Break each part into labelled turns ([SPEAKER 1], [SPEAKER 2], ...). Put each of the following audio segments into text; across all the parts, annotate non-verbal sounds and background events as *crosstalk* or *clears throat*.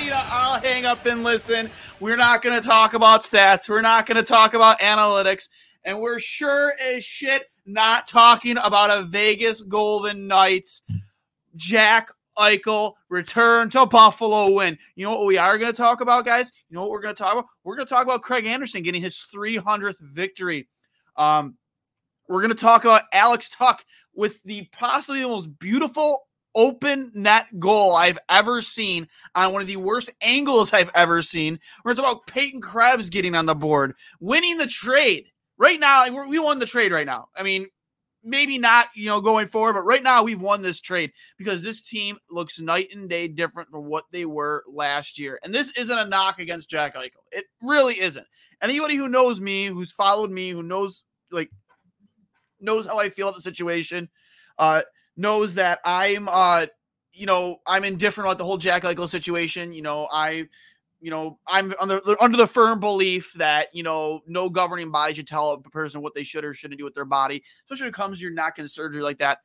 [SPEAKER 1] Everybody to I'll Hang Up and Listen. We're not going to talk about stats. We're not going to talk about analytics. And we're sure as shit not talking about a Vegas Golden Knights Jack Eichel return to Buffalo win. You know what we are going to talk about, guys? You know what we're going to talk about? We're going to talk about Craig Anderson getting his 300th victory. Um, we're going to talk about Alex Tuch with the possibly the most beautiful open net goal I've ever seen on one of the worst angles I've ever seen. We're going about Peyton Krebs getting on the board, winning the trade. Right now, we won the trade right now. I mean, maybe not, you know, going forward, but right now we've won this trade because this team looks night and day different from what they were last year. And this isn't a knock against Jack Eichel. It really isn't. Anybody who knows me, who's followed me, who knows like knows how I feel the situation, uh, knows that I'm uh, you know, I'm indifferent about the whole Jack Eichel situation. You know, I you know, I'm under under the firm belief that you know no governing body should tell a person what they should or shouldn't do with their body, especially when it comes to your neck and surgery like that.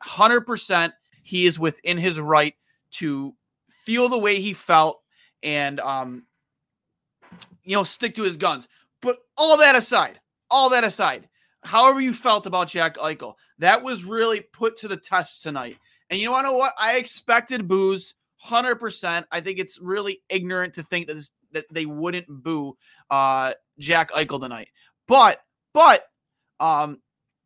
[SPEAKER 1] Hundred percent, he is within his right to feel the way he felt and um, you know, stick to his guns. But all that aside, all that aside, however you felt about Jack Eichel, that was really put to the test tonight. And you know what? I expected. Hundred percent. I think it's really ignorant to think that this, that they wouldn't boo uh, Jack Eichel tonight. But but um,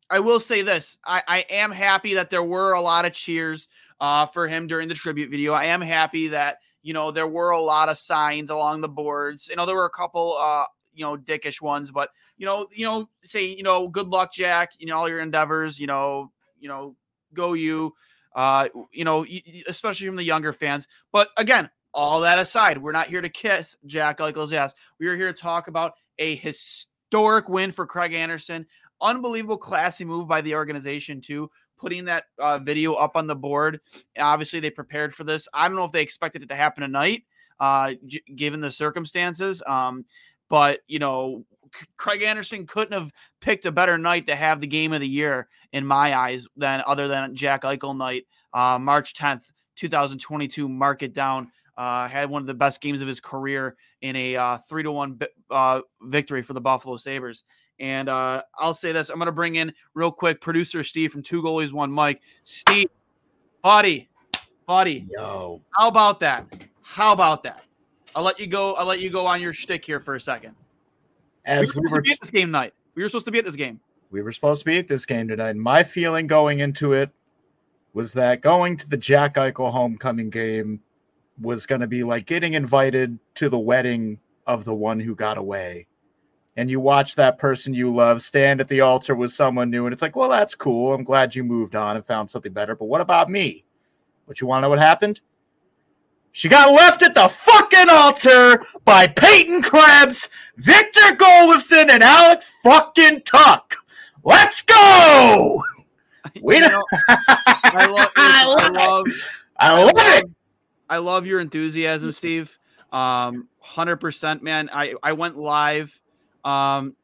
[SPEAKER 1] I will say this: I, I am happy that there were a lot of cheers uh, for him during the tribute video. I am happy that you know there were a lot of signs along the boards. You know there were a couple uh, you know dickish ones, but you know you know say you know good luck, Jack. Know all your endeavors. You know you know go you uh, you know, especially from the younger fans. But again, all that aside, we're not here to kiss Jack Eichel's ass. We are here to talk about a historic win for Craig Anderson. Unbelievable, classy move by the organization too, putting that uh, video up on the board. Obviously, they prepared for this. I don't know if they expected it to happen tonight, uh, j- given the circumstances. Um, but you know, Craig Anderson couldn't have picked a better night to have the game of the year in my eyes than other than Jack Eichel night, uh, March 10th, 2022. Mark it down. Uh, had one of the best games of his career in a uh, three to one uh, victory for the Buffalo Sabres. And uh, I'll say this: I'm going to bring in real quick producer Steve from Two Goalies One Mic. Steve, buddy, buddy,
[SPEAKER 2] Yo.
[SPEAKER 1] how about that? How about that? I'll let you go. I'll let you go on your shtick here for a second.
[SPEAKER 2] As
[SPEAKER 1] we
[SPEAKER 2] we
[SPEAKER 1] were supposed
[SPEAKER 2] were
[SPEAKER 1] to be at this game night. We were supposed to be at this game.
[SPEAKER 2] we were supposed to be at this game tonight. and My feeling going into it was that going to the Jack Eichel homecoming game was going to be like getting invited to the wedding of the one who got away. And you watch that person you love stand at the altar with someone new, and it's like, well, that's cool. I'm glad you moved on and found something better. But what about me? But you want to know what happened? She got left at the fucking altar by Peyton Krebs, Victor Olofsson, and Alex fucking Tuch. Let's go! We don't-
[SPEAKER 1] I love. *laughs*
[SPEAKER 2] I
[SPEAKER 1] I
[SPEAKER 2] love
[SPEAKER 1] love.
[SPEAKER 2] I love it.
[SPEAKER 1] I love your enthusiasm, Steve. Um, hundred percent, man. I I went live. Um,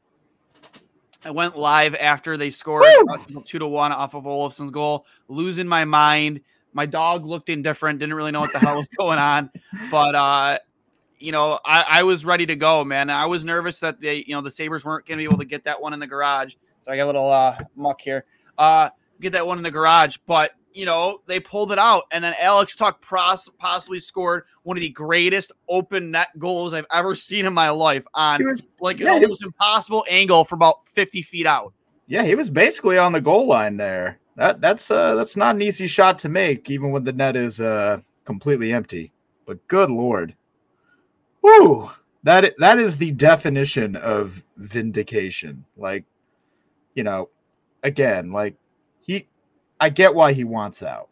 [SPEAKER 1] I went live after they scored uh, two to one off of Olofsson's goal, losing my mind. My dog looked indifferent, didn't really know what the hell was *laughs* going on, but uh, you know, I, I was ready to go, man. I was nervous that they, you know, the Sabres weren't going to be able to get that one in the garage, so I got a little uh, muck here. Uh, get that one in the garage, but you know, they pulled it out. And then Alex Tuch pros- possibly scored one of the greatest open net goals I've ever seen in my life on
[SPEAKER 2] was-
[SPEAKER 1] like
[SPEAKER 2] yeah,
[SPEAKER 1] an almost impossible angle for about 50 feet out.
[SPEAKER 2] Yeah, he was basically on the goal line there. That that's uh that's not an easy shot to make, even when the net is uh completely empty. But good lord. Whew. That that is the definition of vindication. Like, you know, again, like he I get why he wants out.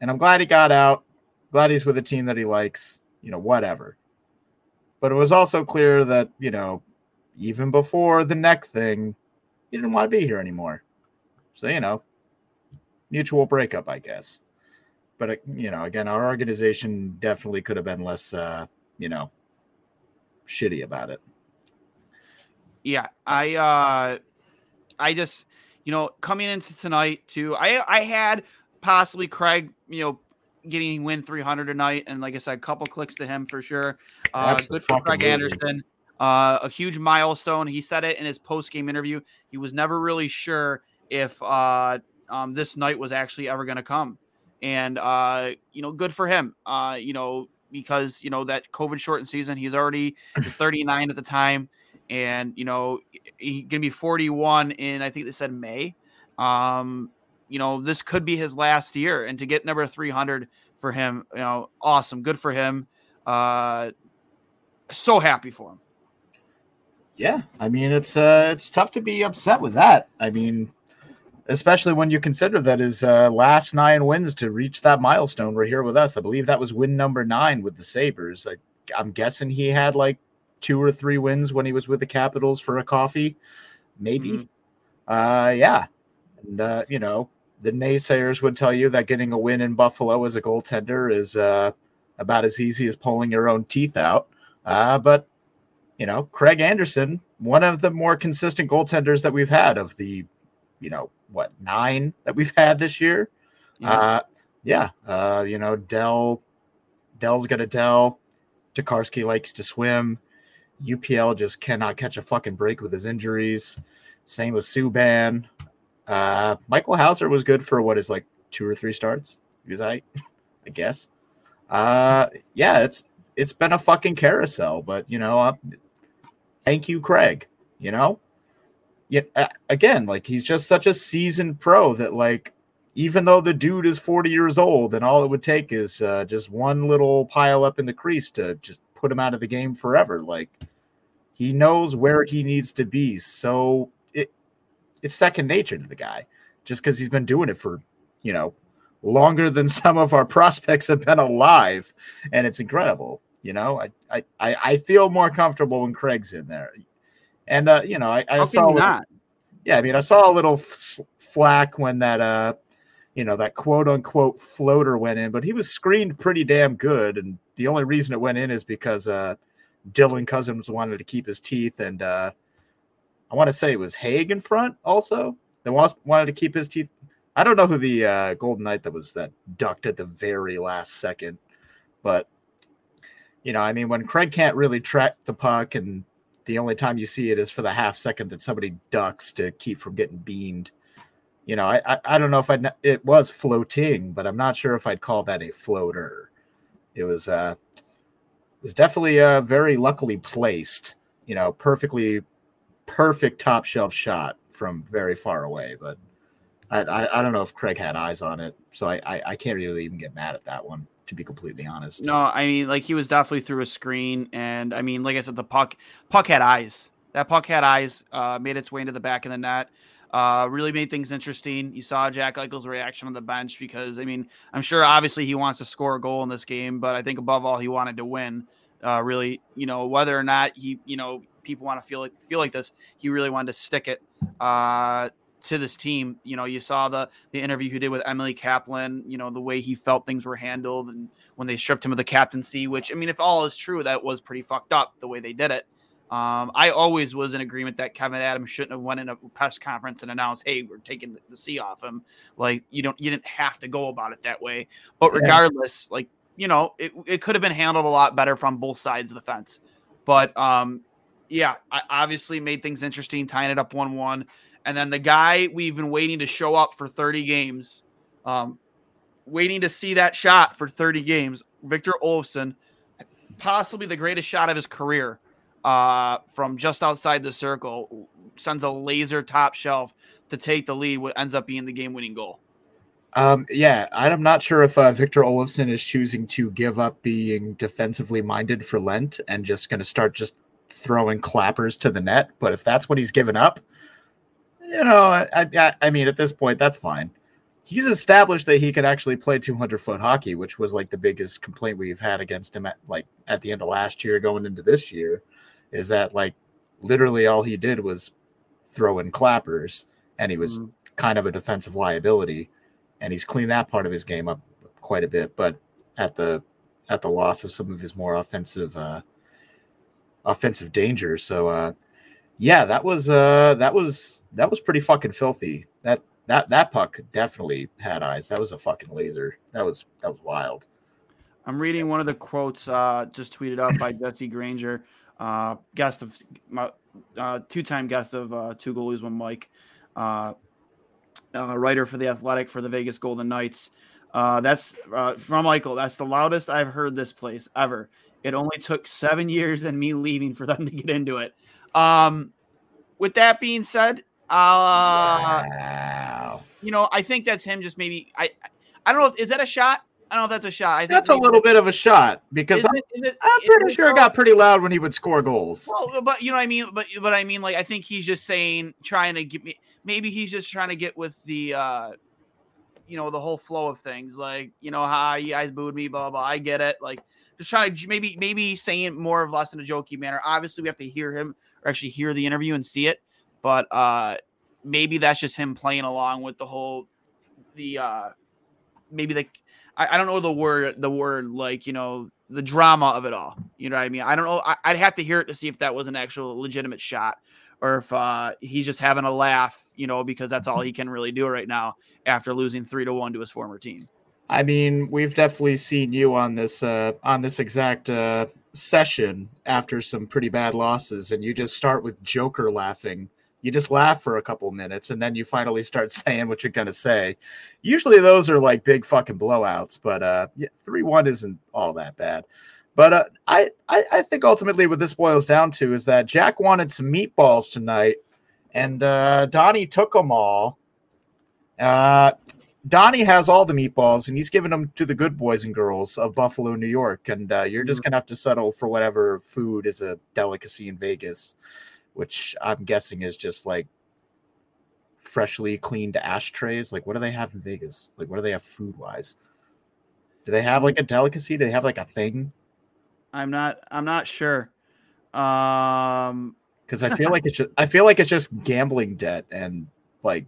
[SPEAKER 2] And I'm glad he got out. Glad he's with a team that he likes, you know, whatever. But it was also clear that, you know, even before the neck thing, he didn't want to be here anymore. So, you know, mutual breakup, I guess. But, uh, you know, again, our organization definitely could have been less, uh, you know, shitty about it.
[SPEAKER 1] Yeah, I uh I just you know coming into tonight too. I I had possibly Craig, you know, getting win 300 tonight and like I said a couple clicks to him for sure. Uh good for Craig Anderson. Uh a huge milestone. He said it in his post-game interview. He was never really sure if uh um this night was actually ever going to come. And uh you know, good for him. Uh you know, because you know that COVID shortened season, he's already he's *clears throat* 39 at the time and you know he's gonna be 41 in I think they said May. Um, you know this could be his last year, and to get number 300 for him, you know, awesome, good for him. Uh, so happy for him.
[SPEAKER 2] Yeah, I mean it's uh it's tough to be upset with that. I mean, especially when you consider that his uh, last nine wins to reach that milestone were here with us. I believe that was win number nine with the Sabres. I, I'm guessing he had like two or three wins when he was with the Capitals for a coffee, maybe.
[SPEAKER 1] Mhm.
[SPEAKER 2] Uh, yeah, and uh, you know the naysayers would tell you that getting a win in Buffalo as a goaltender is uh, about as easy as pulling your own teeth out. Uh, but you know, Craig Anderson, one of the more consistent goaltenders that we've had of the, you know, what nine that we've had this year.
[SPEAKER 1] Yeah.
[SPEAKER 2] Uh, yeah, uh, you know, Dell, Dell's got a Dell. Tokarski likes to swim. UPL just cannot catch a fucking break with his injuries. Same with Subban. Uh, Michael Houser was good for what is like two or three starts. He was I, *laughs* I guess. Uh, yeah, it's it's been a fucking carousel, but you know, uh, thank you, Craig. You know, Uh, again, like he's just such a seasoned pro that like, even though the dude is forty years old, and all it would take is uh, just one little pile up in the crease to just put him out of the game forever. Like, he knows where he needs to be. So it it's second nature to the guy, just because he's been doing it for you know longer than *laughs* some of our prospects have been alive, and it's incredible. You know, I I I feel more comfortable when Craig's in there, and uh, you know, I, I saw little-
[SPEAKER 1] not?
[SPEAKER 2] yeah, I mean, I saw a little f- flack when that uh, you know, that quote unquote floater went in, but he was screened pretty damn good, and the only reason it went in is because uh, Dylan Cozens wanted to keep his teeth, and uh, I want to say it was Hague in front also. that was- wanted to keep his teeth. I don't know who the uh, Golden Knight that was that ducked at the very last second, but you know, I mean, when Craig can't really track the puck, and the only time you see it is for the half second that somebody ducks to keep from getting beamed. You know, I I, I don't know if I it was floating, but I'm not sure if I'd call that a floater. It was uh, it was definitely uh very luckily placed. You know, perfectly perfect top shelf shot from very far away, but. I, I, I don't know if Craig had eyes on it, so I, I, I can't really even get mad at that one, to be completely honest.
[SPEAKER 1] No, I mean, like he was definitely through a screen, and I mean, like I said, the puck puck had eyes. That puck had eyes. Uh, made its way into the back of the net. Uh, really made things interesting. You saw Jack Eichel's reaction on the bench because I mean, I'm sure obviously he wants to score a goal in this game, but I think above all he wanted to win. Uh, really, you know, whether or not he, you know, people want to feel like feel like this, he really wanted to stick it. Uh, to this team. You know, you saw the the interview he did with Emily Kaplan. You know, the way he felt things were handled, and when they stripped him of the captaincy. Which I mean, if all is true, that was pretty fucked up the way they did it. Um, I always was in agreement that Kevyn Adams shouldn't have went in a press conference and announced, "Hey, we're taking the C off him." Like you don't, you didn't have to go about it that way. But
[SPEAKER 2] Yeah.
[SPEAKER 1] regardless, like you know, it, it could have been handled a lot better from both sides of the fence. But um, yeah, I obviously made things interesting, tying it up one-one And then the guy we've been waiting to show up for 30 games, um, waiting to see that shot for 30 games, Victor Olofsson, possibly the greatest shot of his career uh, from just outside the circle, sends a laser top shelf to take the lead, what ends up being the game winning goal.
[SPEAKER 2] Um, yeah, I'm not sure if uh, Victor Olofsson is choosing to give up being defensively minded for Lent and just going to start just throwing clappers to the net. But if that's what he's given up, you know, I, I, I mean, at this point, that's fine. He's established that he can actually play 200 foot hockey, which was like the biggest complaint we've had against him at like at the end of last year, going into this year, is that like literally all he did was throw in clappers, and he was mm. kind of a defensive liability and he's cleaned that part of his game up quite a bit, but at the at the loss of some of his more offensive uh, offensive danger. So uh, yeah, that was uh, that was that was pretty fucking filthy. That that that puck definitely had eyes. That was a fucking laser. That was that was wild.
[SPEAKER 1] I'm reading one of the quotes uh, just tweeted out by Jesse Granger, uh, guest of uh, two-time guest of uh, Two Goalies One Mic. Uh, uh, writer for the Athletic for the Vegas Golden Knights. Uh, that's uh, from Michael. That's the loudest I've heard this place ever. It only took seven years and me leaving for them to get into it. Um, with that being said, uh, wow. you know, I think that's him. Just maybe I, I don't know. Is that a shot? I don't know if that's a shot. I think
[SPEAKER 2] that's a little bit of a shot because I'm, it, it, I'm pretty sure it got pretty loud when he would score goals.
[SPEAKER 1] Well, but you know what I mean. But but I mean, like I think he's just saying, trying to get me maybe he's just trying to get with the uh you know the whole flow of things like you know how you guys booed me blah, blah blah i get it like just trying to maybe maybe saying more of less in a jokey manner obviously we have to hear him or actually hear the interview and see it. But uh maybe that's just him playing along with the whole the uh maybe the I, I don't know the word the word like you know the drama of it all. You know what i mean? I don't know I, i'd have to hear it to see if that was an actual legitimate shot or if uh, he's just having a laugh, you know, because that's all he can really do right now after losing three to one to his former team.
[SPEAKER 2] I mean, we've definitely seen you on this uh, on this exact uh, session after some pretty bad losses, and you just start with Joker laughing. You just laugh for a couple minutes, and then you finally start *laughs* saying what you're gonna say. Usually, those are like big fucking blowouts, but uh, yeah, three one isn't all that bad. But uh, I, I, I think ultimately what this boils down to is that Jack wanted some meatballs tonight, and uh, Donnie took them all. Uh, Donnie has all the meatballs, and he's giving them to the good boys and girls of Buffalo, New York. And uh, you're just mm-hmm. gonna have to settle for whatever food is a delicacy in Vegas, which I'm guessing is just like freshly cleaned ashtrays. Like, what do they have in Vegas? Like, what do they have food wise? Do they have like a delicacy? Do they have like a thing?
[SPEAKER 1] I'm not. I'm not sure. Um,
[SPEAKER 2] because I feel *laughs* like it's just. I feel like it's just gambling debt and like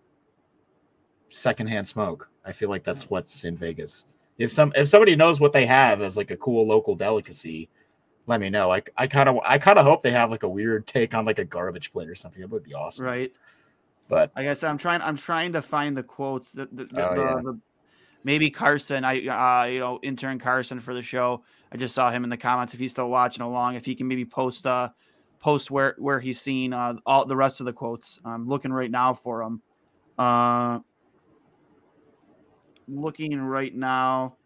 [SPEAKER 2] secondhand smoke. I feel like that's what's in Vegas. If some if somebody knows what they have as like a cool local delicacy, let me know. I I kind of I kind of hope they have like a weird take on like a garbage plate or something. It would be awesome.
[SPEAKER 1] Right.
[SPEAKER 2] But
[SPEAKER 1] I guess I'm trying. I'm trying to find the quotes that the, the, oh, the, yeah. the maybe Carson. I uh you know intern Carson for the show I just saw him in the comments. If he's still watching along, if he can maybe post uh post where where he's seen uh, all the rest of the quotes. I'm looking right now for him. Uh, looking right now.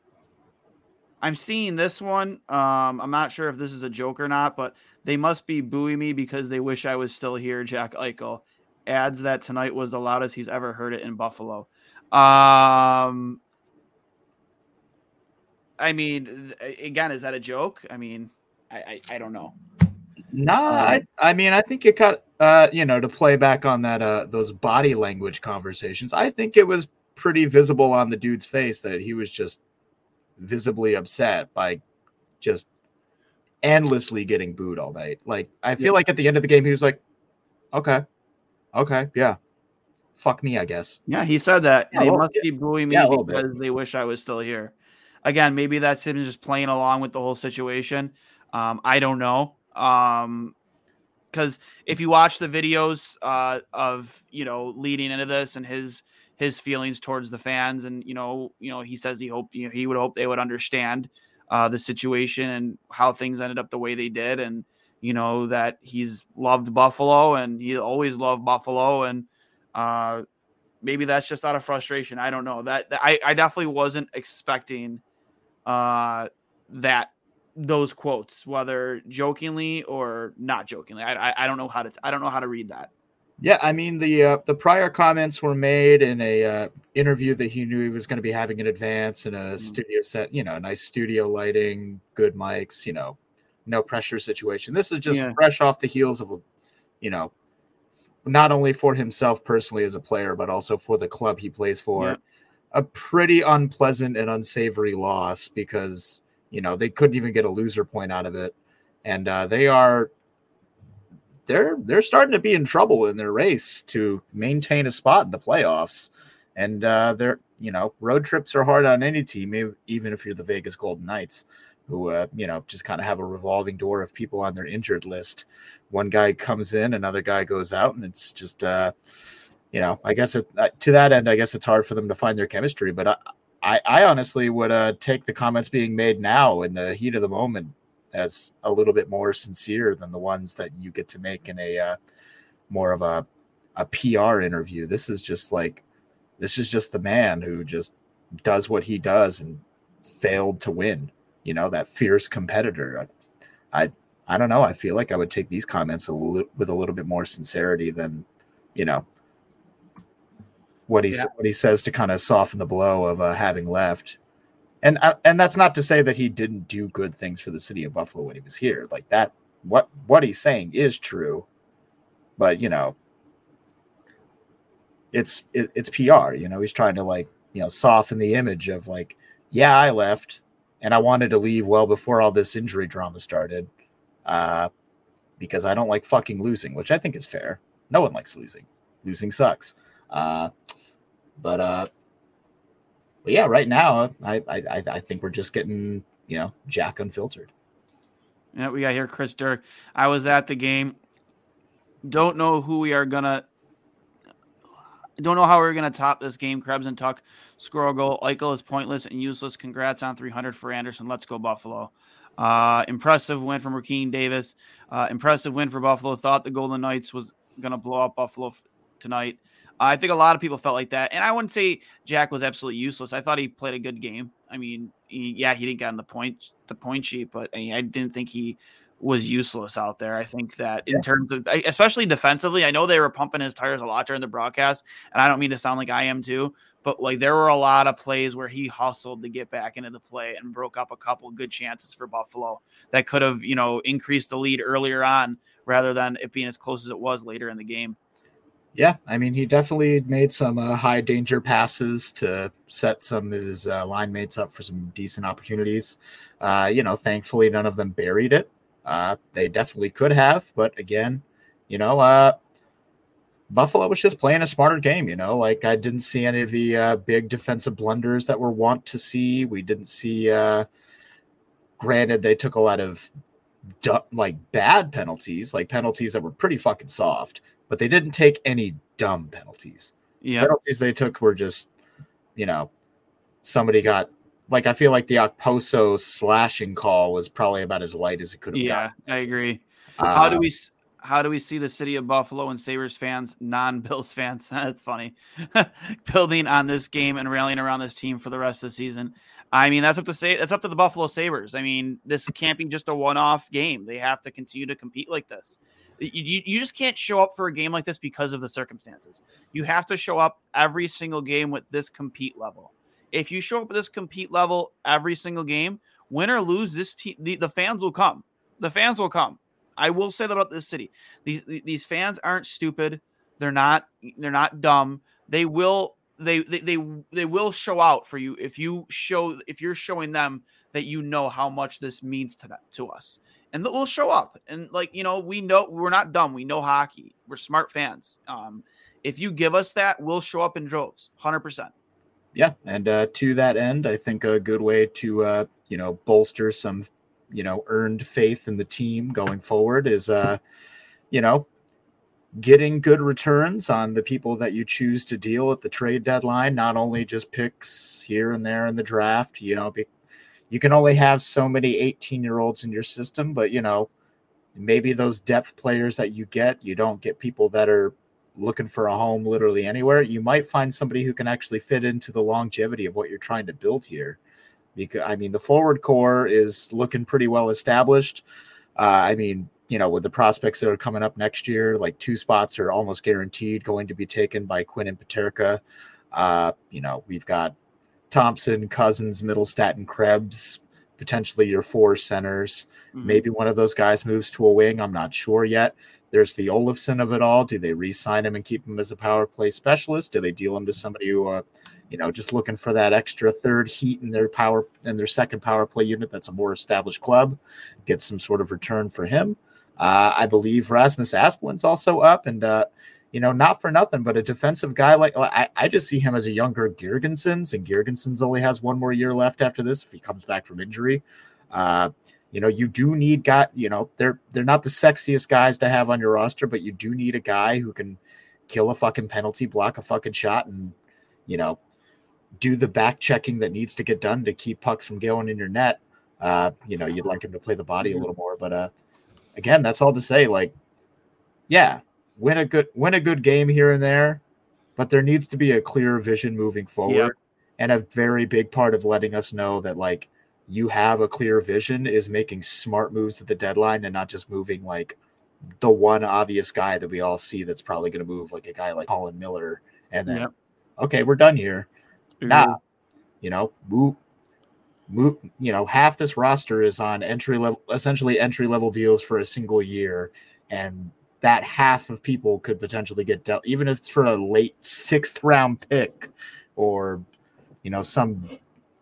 [SPEAKER 1] I'm seeing this one. Um, I'm not sure if this is a joke or not, but they must be booing me because they wish I was still here. Jack Eichel adds that tonight was the loudest he's ever heard it in Buffalo. Um, I mean, again, is that a joke? I mean, I I, I don't know.
[SPEAKER 2] Nah, I, I mean, I think it got uh, you know, to play back on that uh those body language conversations. I think it was pretty visible on the dude's face that he was just visibly upset by just endlessly getting booed all night. Like I feel yeah. like at the end of the game he was like, "Okay, okay, yeah, fuck me, I guess."
[SPEAKER 1] Yeah, he said that yeah, they must be booing me yeah, because they wish I was still here. Again, maybe that's him just playing along with the whole situation. Um, I don't know. Um, because if you watch the videos uh, of you know leading into this and his his feelings towards the fans, and you know, you know, he says he hoped you know, he would hope they would understand uh, the situation and how things ended up the way they did, and you know that he's loved Buffalo and he always loved Buffalo, and Uh, maybe that's just out of frustration. I don't know. That, that I, I definitely wasn't expecting uh, that those quotes, whether jokingly or not jokingly. I, I, I don't know how to I don't know how to read that.
[SPEAKER 2] Yeah, I mean the uh, the prior comments were made in a uh, interview that he knew he was going to be having in advance in a mm. studio set, you know, nice studio lighting, good mics, you know, no pressure situation. This is just yeah. fresh off the heels of a, you know, not only for himself personally as a player, but also for the club he plays for. Yeah. A pretty unpleasant and unsavory loss because you know they couldn't even get a loser point out of it, and uh, they are they're they're starting to be in trouble in their race to maintain a spot in the playoffs. And uh, they're you know road trips are hard on any team, even if you're the Vegas Golden Knights, who uh, you know just kind of have a revolving door of people on their injured list. One guy comes in, another guy goes out, and it's just uh, you know I guess it, uh, to that end, I guess it's hard for them to find their chemistry. But I I, I honestly would uh, take the comments being made now in the heat of the moment as a little bit more sincere than the ones that you get to make in a uh, more of a a PR interview. This is just like this is just the man who just does what he does and failed to win. You know that fierce competitor. I I, I don't know. I feel like I would take these comments a li- with a little bit more sincerity than you know what he yeah. what he says to kind of soften the blow of uh, having left and and that's not to say that he didn't do good things for the city of Buffalo when he was here. Like that, what what he's saying is true, but you know, it's it, it's PR. You know, he's trying to like you know soften the image of like, yeah, I left, and I wanted to leave well before all this injury drama started, uh, because I don't like fucking losing, which I think is fair. No one likes losing. Losing sucks. Uh, but uh, but yeah, right now I, I I think we're just getting you know Jack unfiltered.
[SPEAKER 1] Yeah, we got here Chris Dirk. I was at the game. Don't know who we are gonna. Don't know how we're gonna top this game. Krebs and Tuch score a goal. Eichel is pointless and useless. Congrats on 300 for Anderson. Let's go Buffalo. Uh, impressive win from Rakeem Davis. Uh, impressive win for Buffalo. Thought the Golden Knights was gonna blow up Buffalo tonight. I think a lot of people felt like that, and I wouldn't say Jack was absolutely useless. I thought he played a good game. I mean, he, yeah, he didn't get on the point the point sheet, but I, I, didn't think he was useless out there. I think that in yeah. terms of, especially defensively, I know they were pumping his tires a lot during the broadcast, and I don't mean to sound like I am too, but like there were a lot of plays where he hustled to get back into the play and broke up a couple good chances for Buffalo that could have, you know, increased the lead earlier on rather than it being as close as it was later in the game.
[SPEAKER 2] Yeah, I mean, he definitely made some uh, high danger passes to set some of his uh, line mates up for some decent opportunities. Uh, you know, thankfully, none of them buried it. Uh, they definitely could have, but again, you know, uh, Buffalo was just playing a smarter game. You know, like I didn't see any of the uh, big defensive blunders that we're wont to see. We didn't see. granted, they took a lot of like bad penalties, like penalties that were pretty fucking soft but they didn't take any dumb penalties.
[SPEAKER 1] Yeah,
[SPEAKER 2] penalties they took were just, you know, somebody got like I feel like the Okposo slashing call was probably about as light as it could have. Been.
[SPEAKER 1] Yeah, gotten. I agree. Uh, how do we how do we see the city of Buffalo and Sabres fans, non Bills *laughs* fans? *laughs* That's funny. *laughs* building on this game and rallying around this team for the rest of the season. I mean, that's up to say that's up to the Buffalo Sabres. I mean, this *laughs* can't be just a one-off game. They have to continue to compete like this. You, you just can't show up for a game like this because of the circumstances. You have to show up every single game with this compete level. If you show up with this compete level every single game, win or lose, this team, the, the fans will come. The fans will come. I will say that about this city. These these fans aren't stupid. They're not they're not dumb. They will they, they they they will show out for you if you show if you're showing them that you know how much this means to that to us and we'll show up. And like you know, we know we're not dumb. We know hockey. We're smart fans. Um, if you give us that, we'll show up in droves, hundred percent.
[SPEAKER 2] Yeah, and uh, to that end, I think a good way to uh, you know bolster some you know earned faith in the team going forward is uh, you know getting good returns on the people that you choose to deal at the trade deadline. Not only just picks here and there in the draft, you know, be, you can only have so many 18 year olds in your system, but you know, maybe those depth players that you get, you don't get people that are looking for a home literally anywhere, you might find somebody who can actually fit into the longevity of what you're trying to build here. Because I mean, the forward core is looking pretty well established. Uh, I mean, you know, with the prospects that are coming up next year, like two spots are almost guaranteed going to be taken by Quinn and Peterka. Uh, you know, we've got Thompson, Cozens, Mittelstadt, and Krebs, potentially your four centers.
[SPEAKER 1] Mhm.
[SPEAKER 2] Maybe one of those guys moves to a wing. I'm not sure yet. There's the Olofsson of it all. Do they re-sign him and keep him as a power play specialist? Do they deal him to somebody who, uh, you know, just looking for that extra third heat in their power in their second power play unit? That's a more established club. Get some sort of return for him. Uh, I believe Rasmus Asplund's also up, and uh, you know, not for nothing, but a defensive guy like I, I just see him as a younger Girgensons, and Girgensons only has one more year left after this if he comes back from injury. Uh, you know, you do need guy. You know, they're they're not the sexiest guys to have on your roster, but you do need a guy who can kill a fucking penalty, block a fucking shot, and you know, do the back checking that needs to get done to keep pucks from going in your net. Uh, you know, you'd like him to play the body a little more, but uh, again, that's all to say. Like, yeah, win a good win a good game here and there, but there needs to be a clear vision moving forward. And a very big part of letting us know that like you have a clear vision is making smart moves at the deadline and not just moving like the one obvious guy that we all see that's probably going to move like a guy like Colin Miller and then
[SPEAKER 1] Yep.
[SPEAKER 2] okay, we're done here. Nah, you know, move you know, half this roster is on entry level essentially entry level deals for a single year and that half of people could potentially get dealt even if it's for a late sixth round pick or you know some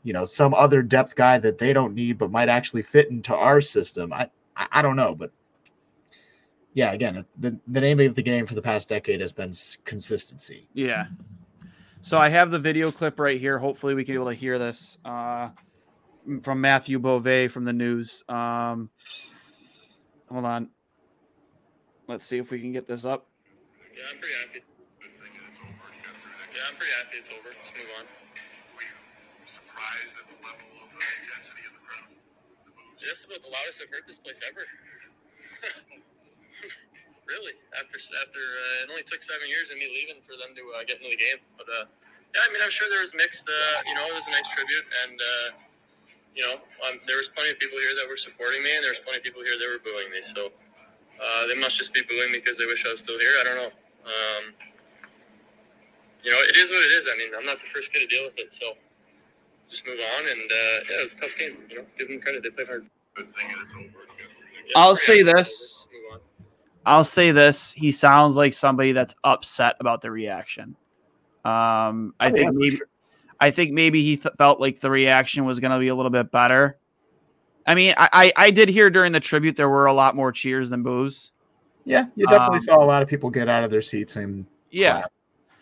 [SPEAKER 2] you know some other depth guy that they don't need but might actually fit into our system i i, I don't know but yeah again the, the name of the game for the past decade has been consistency
[SPEAKER 1] Yeah. So I have the video clip right here. Hopefully, we can be able to hear this uh, from Matthew Bove from the news. Um, hold on. Let's see if we can get this up.
[SPEAKER 3] Yeah, I'm pretty happy. Yeah, I'm pretty happy it's over. Let's move on.
[SPEAKER 4] Were you surprised at the level of uh, intensity in the crowd?
[SPEAKER 3] This is about the loudest I've heard this place ever. *laughs* really, after after uh, it only took seven years of me leaving for them to uh, get into the game. But uh, yeah, I mean, I'm sure there was mixed. Uh, you know, it was a nice tribute, and uh, you know, um, there was plenty of people here that were supporting me, and there was plenty of people here that were booing me. So uh, they must just be booing me because they wish I was still here. I don't know. Um, you know, it is what it is. I mean, I'm not the first kid to deal with it, so just move on. And uh, yeah, it was a tough game. You know, give them credit; they played hard.
[SPEAKER 4] Good thing it's over.
[SPEAKER 3] Yeah,
[SPEAKER 1] I'll say this.
[SPEAKER 3] it's over. Let's move on.
[SPEAKER 1] I'll say this: he sounds like somebody that's upset about the reaction. Um, I
[SPEAKER 2] Oh,
[SPEAKER 1] think
[SPEAKER 2] yeah,
[SPEAKER 1] maybe,
[SPEAKER 2] sure.
[SPEAKER 1] I think maybe he th- felt like the reaction was going to be a little bit better. I mean, I, I I did hear during the tribute there were a lot more cheers than boos.
[SPEAKER 2] yeah you definitely
[SPEAKER 1] Um,
[SPEAKER 2] saw a lot of people get out of their seats and
[SPEAKER 1] Yeah,
[SPEAKER 2] clap,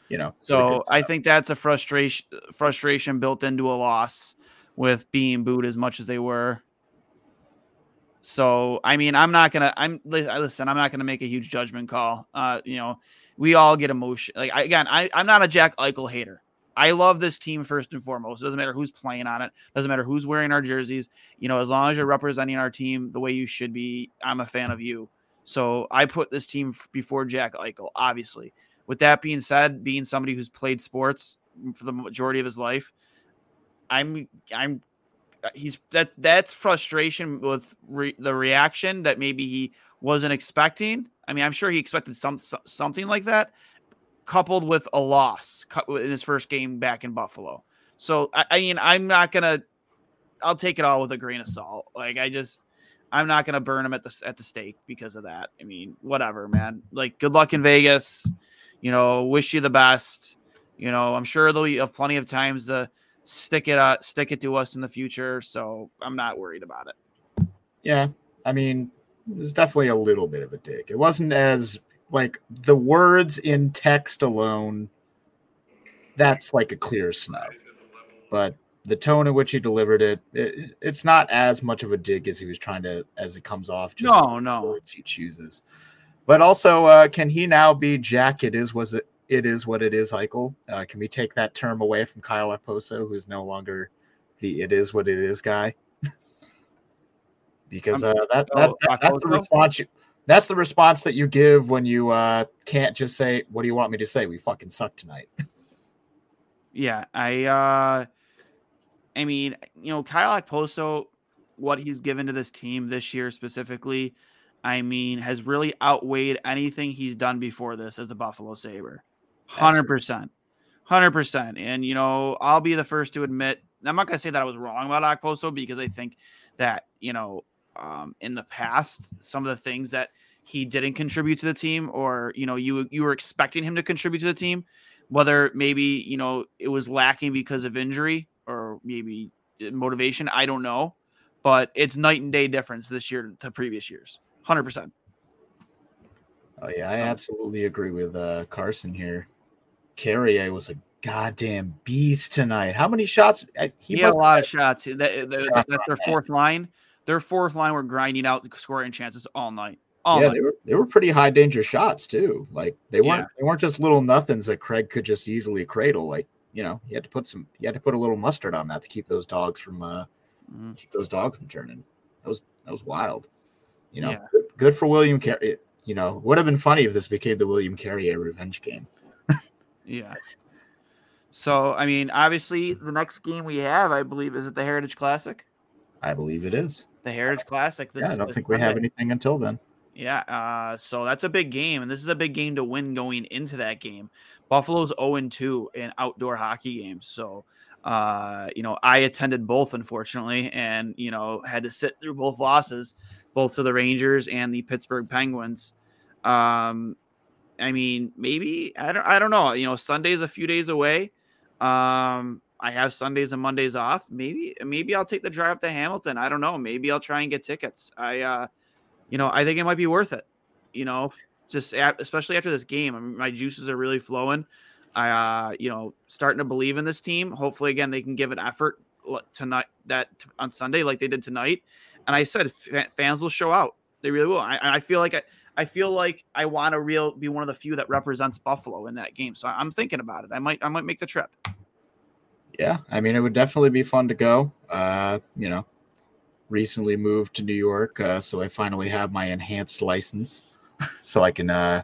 [SPEAKER 2] you know
[SPEAKER 1] so I think that's a frustration frustration built into a loss with being booed as much as they were. So I mean, I'm not gonna. I'm listen. I'm not gonna make a huge judgment call. Uh, you know, we all get emotion. Like I, again, I, I'm not a Jack Eichel hater. I love this team first and foremost. It doesn't matter who's playing on it. Doesn't matter who's wearing our jerseys. You know, as long as you're representing our team the way you should be, I'm a fan of you. So I put this team before Jack Eichel, obviously. With that being said, being somebody who's played sports for the majority of his life, I'm I'm uh, he's that that's frustration with re, the reaction that maybe he wasn't expecting. I mean, I'm sure he expected some so- something like that, coupled with a loss in his first game back in Buffalo. So I, I mean, I'm not gonna. I'll take it all with a grain of salt. Like I just, I'm not gonna burn him at the at the stake because of that. I mean, whatever, man. Like, good luck in Vegas. You know, wish you the best. You know, I'm sure there'll be uh, plenty of times to stick it uh, stick it to us in the future. So I'm not worried about it.
[SPEAKER 2] Yeah, I mean, it was definitely a little bit of a dig. It wasn't as like the words in text alone. That's like a clear snub, but the tone in which he delivered it, it, it's not as much of a dig as he was trying to as it comes off. Just
[SPEAKER 1] No, no.
[SPEAKER 2] words he chooses. But also, uh, can he now be Jack? It is was it. It is what it is, Eichel. Uh, can we take that term away from Kyle Okposo, who's no longer the "it is what it is" guy? *laughs* because uh, that,
[SPEAKER 1] Oh,
[SPEAKER 2] that, that- that's the response. You, that's the response that you give when you uh, can't just say, "What do you want me to say? We fucking suck tonight." *laughs*
[SPEAKER 1] Yeah, I uh I mean, you know, Kyle Okposo, what he's given to this team this year specifically, I mean, has really outweighed anything he's done before this as a Buffalo Sabre. Hundred percent. Hundred percent. And you know, I'll be the first to admit I'm not gonna say that I was wrong about Okposo because I think that, you know, um, in the past, some of the things that he didn't contribute to the team, or you know, you you were expecting him to contribute to the team, whether maybe you know it was lacking because of injury or maybe motivation, I don't know, but it's night and day difference this year to previous years, hundred percent.
[SPEAKER 2] Oh yeah, I absolutely agree with uh, Carson here. Carrier was a goddamn beast tonight. How many shots? uh,
[SPEAKER 1] He, had a lot of shots. That, that- that- that's their fourth line. Their fourth line were grinding out scoring chances all night. All
[SPEAKER 2] yeah,
[SPEAKER 1] night.
[SPEAKER 2] they were they were pretty high danger shots too. Like they weren't
[SPEAKER 1] Yeah.
[SPEAKER 2] they weren't just little nothings that Craig could just easily cradle. Like you know, he had to put some he had to put a little mustard on that to keep those dogs from uh
[SPEAKER 1] Mhm.
[SPEAKER 2] keep those dogs from turning. That was that was wild. You know,
[SPEAKER 1] Yeah.
[SPEAKER 2] good, good for William Carrier. You know, would have been funny if this became the William Carrier revenge game. *laughs*
[SPEAKER 1] yes. So I mean, obviously, the next game we have, I believe, is it the Heritage Classic.
[SPEAKER 2] I believe it is.
[SPEAKER 1] The Heritage Classic. This
[SPEAKER 2] yeah, I don't think we have anything until then.
[SPEAKER 1] Yeah, uh, so that's a big game, and this is a big game to win going into that game. Buffalo's 0 2 in outdoor hockey games. So, uh, you know, I attended both, unfortunately, and, you know, had to sit through both losses, both to the Rangers and the Pittsburgh Penguins. Um, I mean, maybe, I don't, I don't know. You know, Sunday's a few days away. Um, I have Sundays and Mondays off. Maybe, maybe I'll take the drive to Hamilton. I don't know. Maybe I'll try and get tickets. I, uh, you know, I think it might be worth it. You know, just a- especially after this game, I mean, my juices are really flowing. I, uh, you know, starting to believe in this team. Hopefully, again, they can give an effort tonight that on Sunday like they did tonight. And I said fa- fans will show out. They really will. I, I feel like I, I feel like I want to real be one of the few that represents Buffalo in that game. So I'm thinking about it. I might I might make the trip.
[SPEAKER 2] Yeah, I mean, it would definitely be fun to go. Uh, you know, recently moved to New York, uh, so I finally have my enhanced license, *laughs* so I can uh,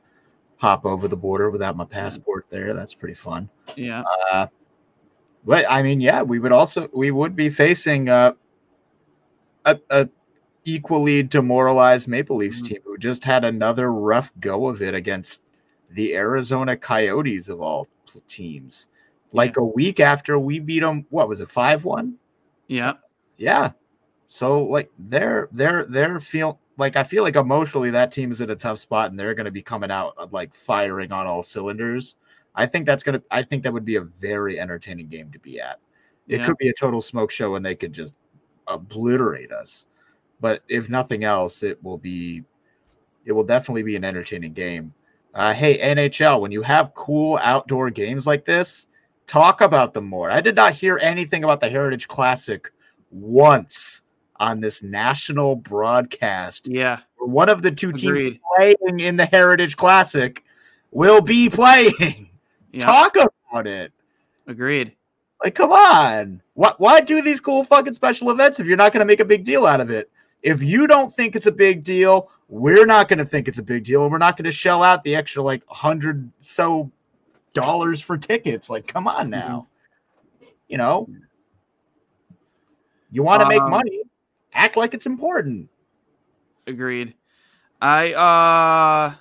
[SPEAKER 2] hop over the border without my passport there. That's pretty fun.
[SPEAKER 1] Yeah.
[SPEAKER 2] Uh, but I mean, yeah, we would also we would be facing uh, a, a equally demoralized Maple Leafs
[SPEAKER 1] Mhm.
[SPEAKER 2] team who just had another rough go of it against the Arizona Coyotes of all teams. Like a week after we beat them, what was it, five one?
[SPEAKER 1] Yeah.
[SPEAKER 2] Yeah. So like they're they're they're feel like I feel like emotionally that team is in a tough spot and they're going to be coming out uh, like firing on all cylinders. I think that's gonna. I think that would be a very entertaining game to be at. It
[SPEAKER 1] Yeah.
[SPEAKER 2] could be a total smoke show and they could just obliterate us. But if nothing else, it will be. It will definitely be an entertaining game. Uh, hey NHL, when you have cool outdoor games like this, talk about them more. I did not hear anything about the Heritage Classic once on this national broadcast.
[SPEAKER 1] Yeah.
[SPEAKER 2] One of the two teams playing in the Heritage Classic will be playing.
[SPEAKER 1] Yeah.
[SPEAKER 2] Talk about it.
[SPEAKER 1] Agreed.
[SPEAKER 2] Like, come on. What why do these cool fucking special events if you're not gonna make a big deal out of it? If you don't think it's a big deal, we're not gonna think it's a big deal, and we're not gonna shell out the extra like hundred so dollars for tickets. Like, come on now. You know, you want to make
[SPEAKER 1] Um,
[SPEAKER 2] money, act like it's important.
[SPEAKER 1] Agreed. I uh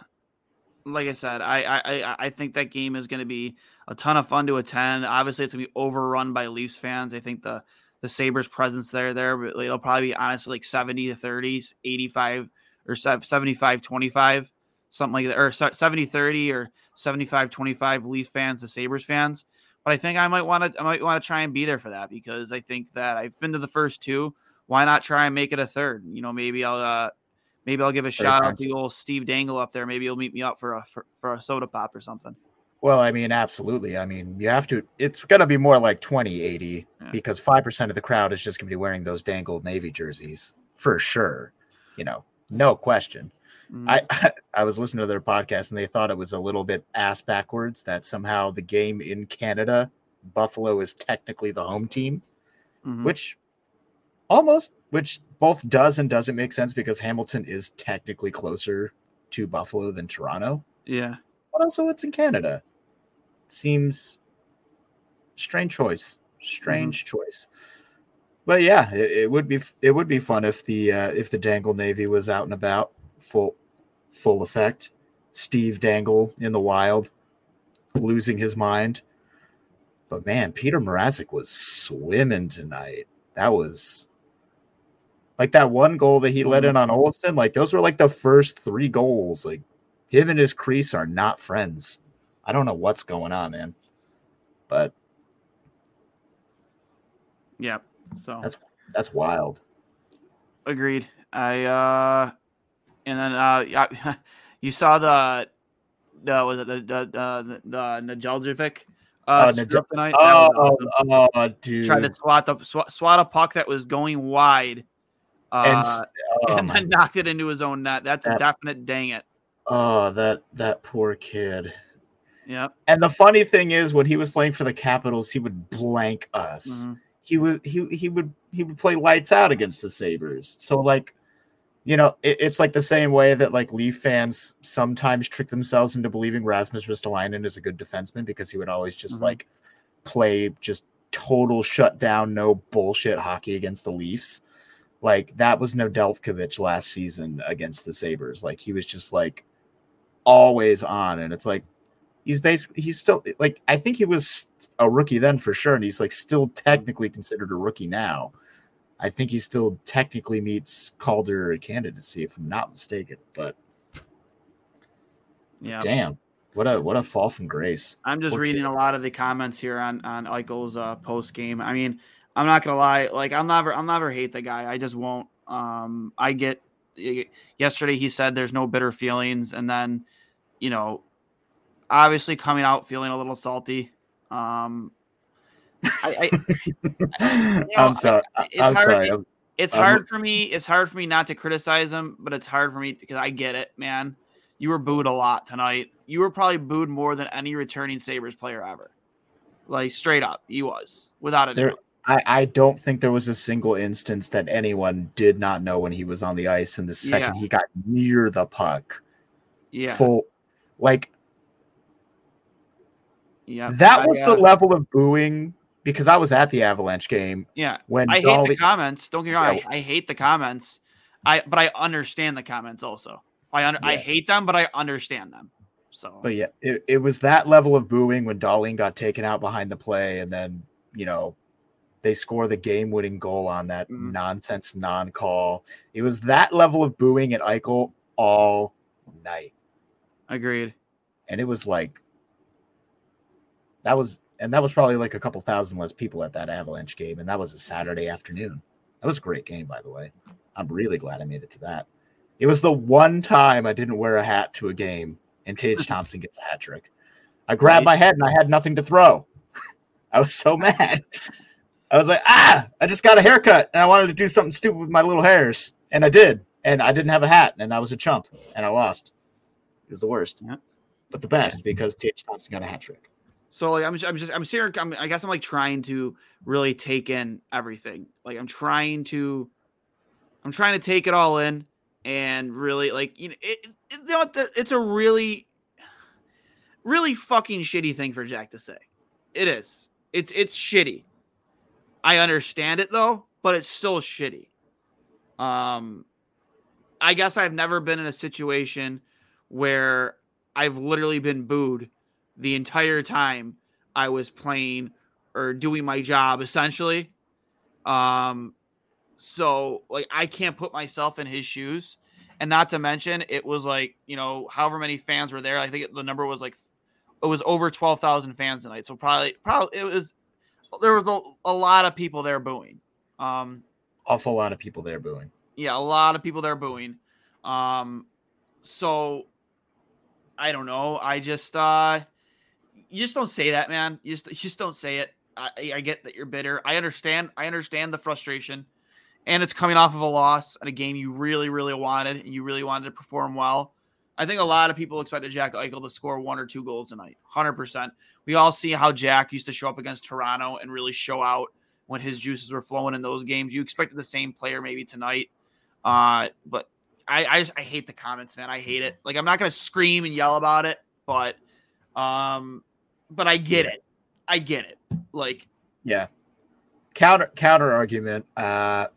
[SPEAKER 1] like I said, I I I- I think that game is going to be a ton of fun to attend. Obviously, it's going to be overrun by Leafs fans. I think the the Sabres presence there there, but it'll probably be honestly like 70 to 30, 85 or 75 25, something like that or 70 30 or 75 25 Leafs fans to Sabres fans. But I think I might want to I might want to try and be there for that because I think that I've been to the first two. Why not try and make it a third? You know, maybe I'll uh maybe I'll give a shout out to old Steve Dangle up there. Maybe he'll meet me up for a for, for a soda pop or something.
[SPEAKER 2] Well, I mean, absolutely. I mean, you have to, it's going to be more like 20 80
[SPEAKER 1] Yeah.
[SPEAKER 2] because 5% of the crowd is just going to be wearing those dangled Navy jerseys for sure. You know, no question. I, *laughs* I was listening to their podcast and they thought it was a little bit ass backwards that somehow the game in Canada, Buffalo is technically the home team,
[SPEAKER 1] mhm.
[SPEAKER 2] which almost, which both does and doesn't make sense because Hamilton is technically closer to Buffalo than Toronto,
[SPEAKER 1] Yeah.
[SPEAKER 2] but also it's in Canada. Seems strange choice. Strange choice. But yeah, it, it would be it would be fun if the uh, if the Dangle Navy was out and about full full effect. Steve Dangle in the wild, losing his mind. But man, Peter Mrazek was swimming tonight. That was like that one goal that he let in on Olsen. Like those were like the first three goals. Like him and his crease are not friends. I don't know what's going on, man. But
[SPEAKER 1] yeah, So
[SPEAKER 2] That's- that's wild.
[SPEAKER 1] agreed. I uh, and then uh, *laughs* you saw the the was it the the the, the Najaljevic uh
[SPEAKER 2] Oh,
[SPEAKER 1] screw tonight. That
[SPEAKER 2] Oh,
[SPEAKER 1] awesome.
[SPEAKER 2] oh, dude.
[SPEAKER 1] tried to swat the swat, swat a puck that was going wide,
[SPEAKER 2] and *laughs*
[SPEAKER 1] uh,
[SPEAKER 2] s- oh,
[SPEAKER 1] and then knocked it into his own net. That's a definite dang it.
[SPEAKER 2] oh, that that poor kid.
[SPEAKER 1] Yeah.
[SPEAKER 2] And the funny thing is, when he was playing for the Capitals, he would blank us.
[SPEAKER 1] Mhm.
[SPEAKER 2] He was he he would he would play lights out against the Sabres. So like, you know, it, it's like the same way that like Leaf fans sometimes trick themselves into believing Rasmus Ristolainen is a good defenseman because he would always just
[SPEAKER 1] Mhm.
[SPEAKER 2] like play just total shutdown, no bullshit hockey against the Leafs. Like that was no Nodelkovich last season against the Sabres. Like he was just like always on, and it's like he's basically he's still like I think he was a rookie then for sure, and he's like still technically considered a rookie now. I think he still technically meets Calder candidacy, if I'm not mistaken. But
[SPEAKER 1] Yeah.
[SPEAKER 2] damn, what a what a fall from grace.
[SPEAKER 1] I'm just
[SPEAKER 2] Poor
[SPEAKER 1] reading
[SPEAKER 2] kid.
[SPEAKER 1] a lot of the comments here on on Eichel's uh, post game. I mean, I'm not gonna lie, like I'll never I'll never hate the guy. I just won't. Um, I get yesterday he said there's no bitter feelings, and then you know, obviously coming out feeling a little salty. Um, I, *laughs* know,
[SPEAKER 2] I'm sorry. I, am
[SPEAKER 1] hard-
[SPEAKER 2] sorry. I'm-
[SPEAKER 1] it's
[SPEAKER 2] I'm-
[SPEAKER 1] hard for me. It's hard for me not to criticize him, but it's hard for me because I get it, man. You were booed a lot tonight. You were probably booed more than any returning Sabres player ever. Like straight up, he was without a
[SPEAKER 2] There-
[SPEAKER 1] doubt.
[SPEAKER 2] I, I don't think there was a single instance that anyone did not know when he was on the ice. And the second
[SPEAKER 1] Yeah.
[SPEAKER 2] he got near the puck,
[SPEAKER 1] Yeah,
[SPEAKER 2] full like
[SPEAKER 1] yeah.
[SPEAKER 2] that
[SPEAKER 1] I,
[SPEAKER 2] was
[SPEAKER 1] uh,
[SPEAKER 2] the level of booing because I was at the Avalanche game
[SPEAKER 1] Yeah,
[SPEAKER 2] when
[SPEAKER 1] I hate
[SPEAKER 2] Dolly,
[SPEAKER 1] the comments. Don't get me wrong.
[SPEAKER 2] Yeah.
[SPEAKER 1] I, I hate the comments. I but I understand the comments also. I under, I hate them, but I understand them. So
[SPEAKER 2] but yeah, it, it was that level of booing when Dahlin got taken out behind the play, and then you know they score the game-winning goal on that
[SPEAKER 1] Mhm.
[SPEAKER 2] nonsense non-call. It was that level of booing at Eichel all night.
[SPEAKER 1] agreed.
[SPEAKER 2] and it was like that was and that was probably like a couple thousand less people at that avalanche game and that was a saturday afternoon. That was a great game by the way. I'm really glad i made it to that. It was the one time i didn't wear a hat to a game and tage *laughs* thompson gets a hat trick i grabbed my head and i had nothing to throw. *laughs* I was so *laughs* mad. I was like ah i just got a haircut and i wanted to do something stupid with my little hairs. And i did and i didn't have a hat and i was a chump and i lost. It was the worst
[SPEAKER 1] Yeah.
[SPEAKER 2] but the best because Tage Thompson got a hat trick.
[SPEAKER 1] So like I'm just, I'm just I'm serious. I'm, I guess I'm like trying to really take in everything. Like I'm trying to, I'm trying to take it all in and really like you know it, it, you know what the, it's a really, really fucking shitty thing for Jack to say. It is. It's it's shitty. I understand it though, but it's still shitty. Um, I guess I've never been in a situation where I've literally been booed the entire time I was playing or doing my job essentially. Um so like I can't put myself in his shoes. And not to mention it was like, you know, however many fans were there. I think the number was like it was over 12,000 fans tonight. So probably probably it was there was a, a lot of people there booing. Um
[SPEAKER 2] Awful lot of people there booing.
[SPEAKER 1] yeah, a lot of people there booing. Um, so I don't know. I just uh, you just don't say that, man. You just you just don't say it. I, I- get that you're bitter. I understand. I understand the frustration, and it's coming off of a loss and a game you really, really wanted, and you really wanted to perform well. I think a lot of people expected Jack Eichel to score one or two goals tonight. Hundred percent. We all see how Jack used to show up against Toronto and really show out when his juices were flowing in those games. You expected the same player maybe tonight. Uh, but I I, I hate the comments, man. I hate it. Like I'm not gonna scream and yell about it, but um, but I get it. I get it. Like
[SPEAKER 2] Yeah. Counter counter argument. Uh,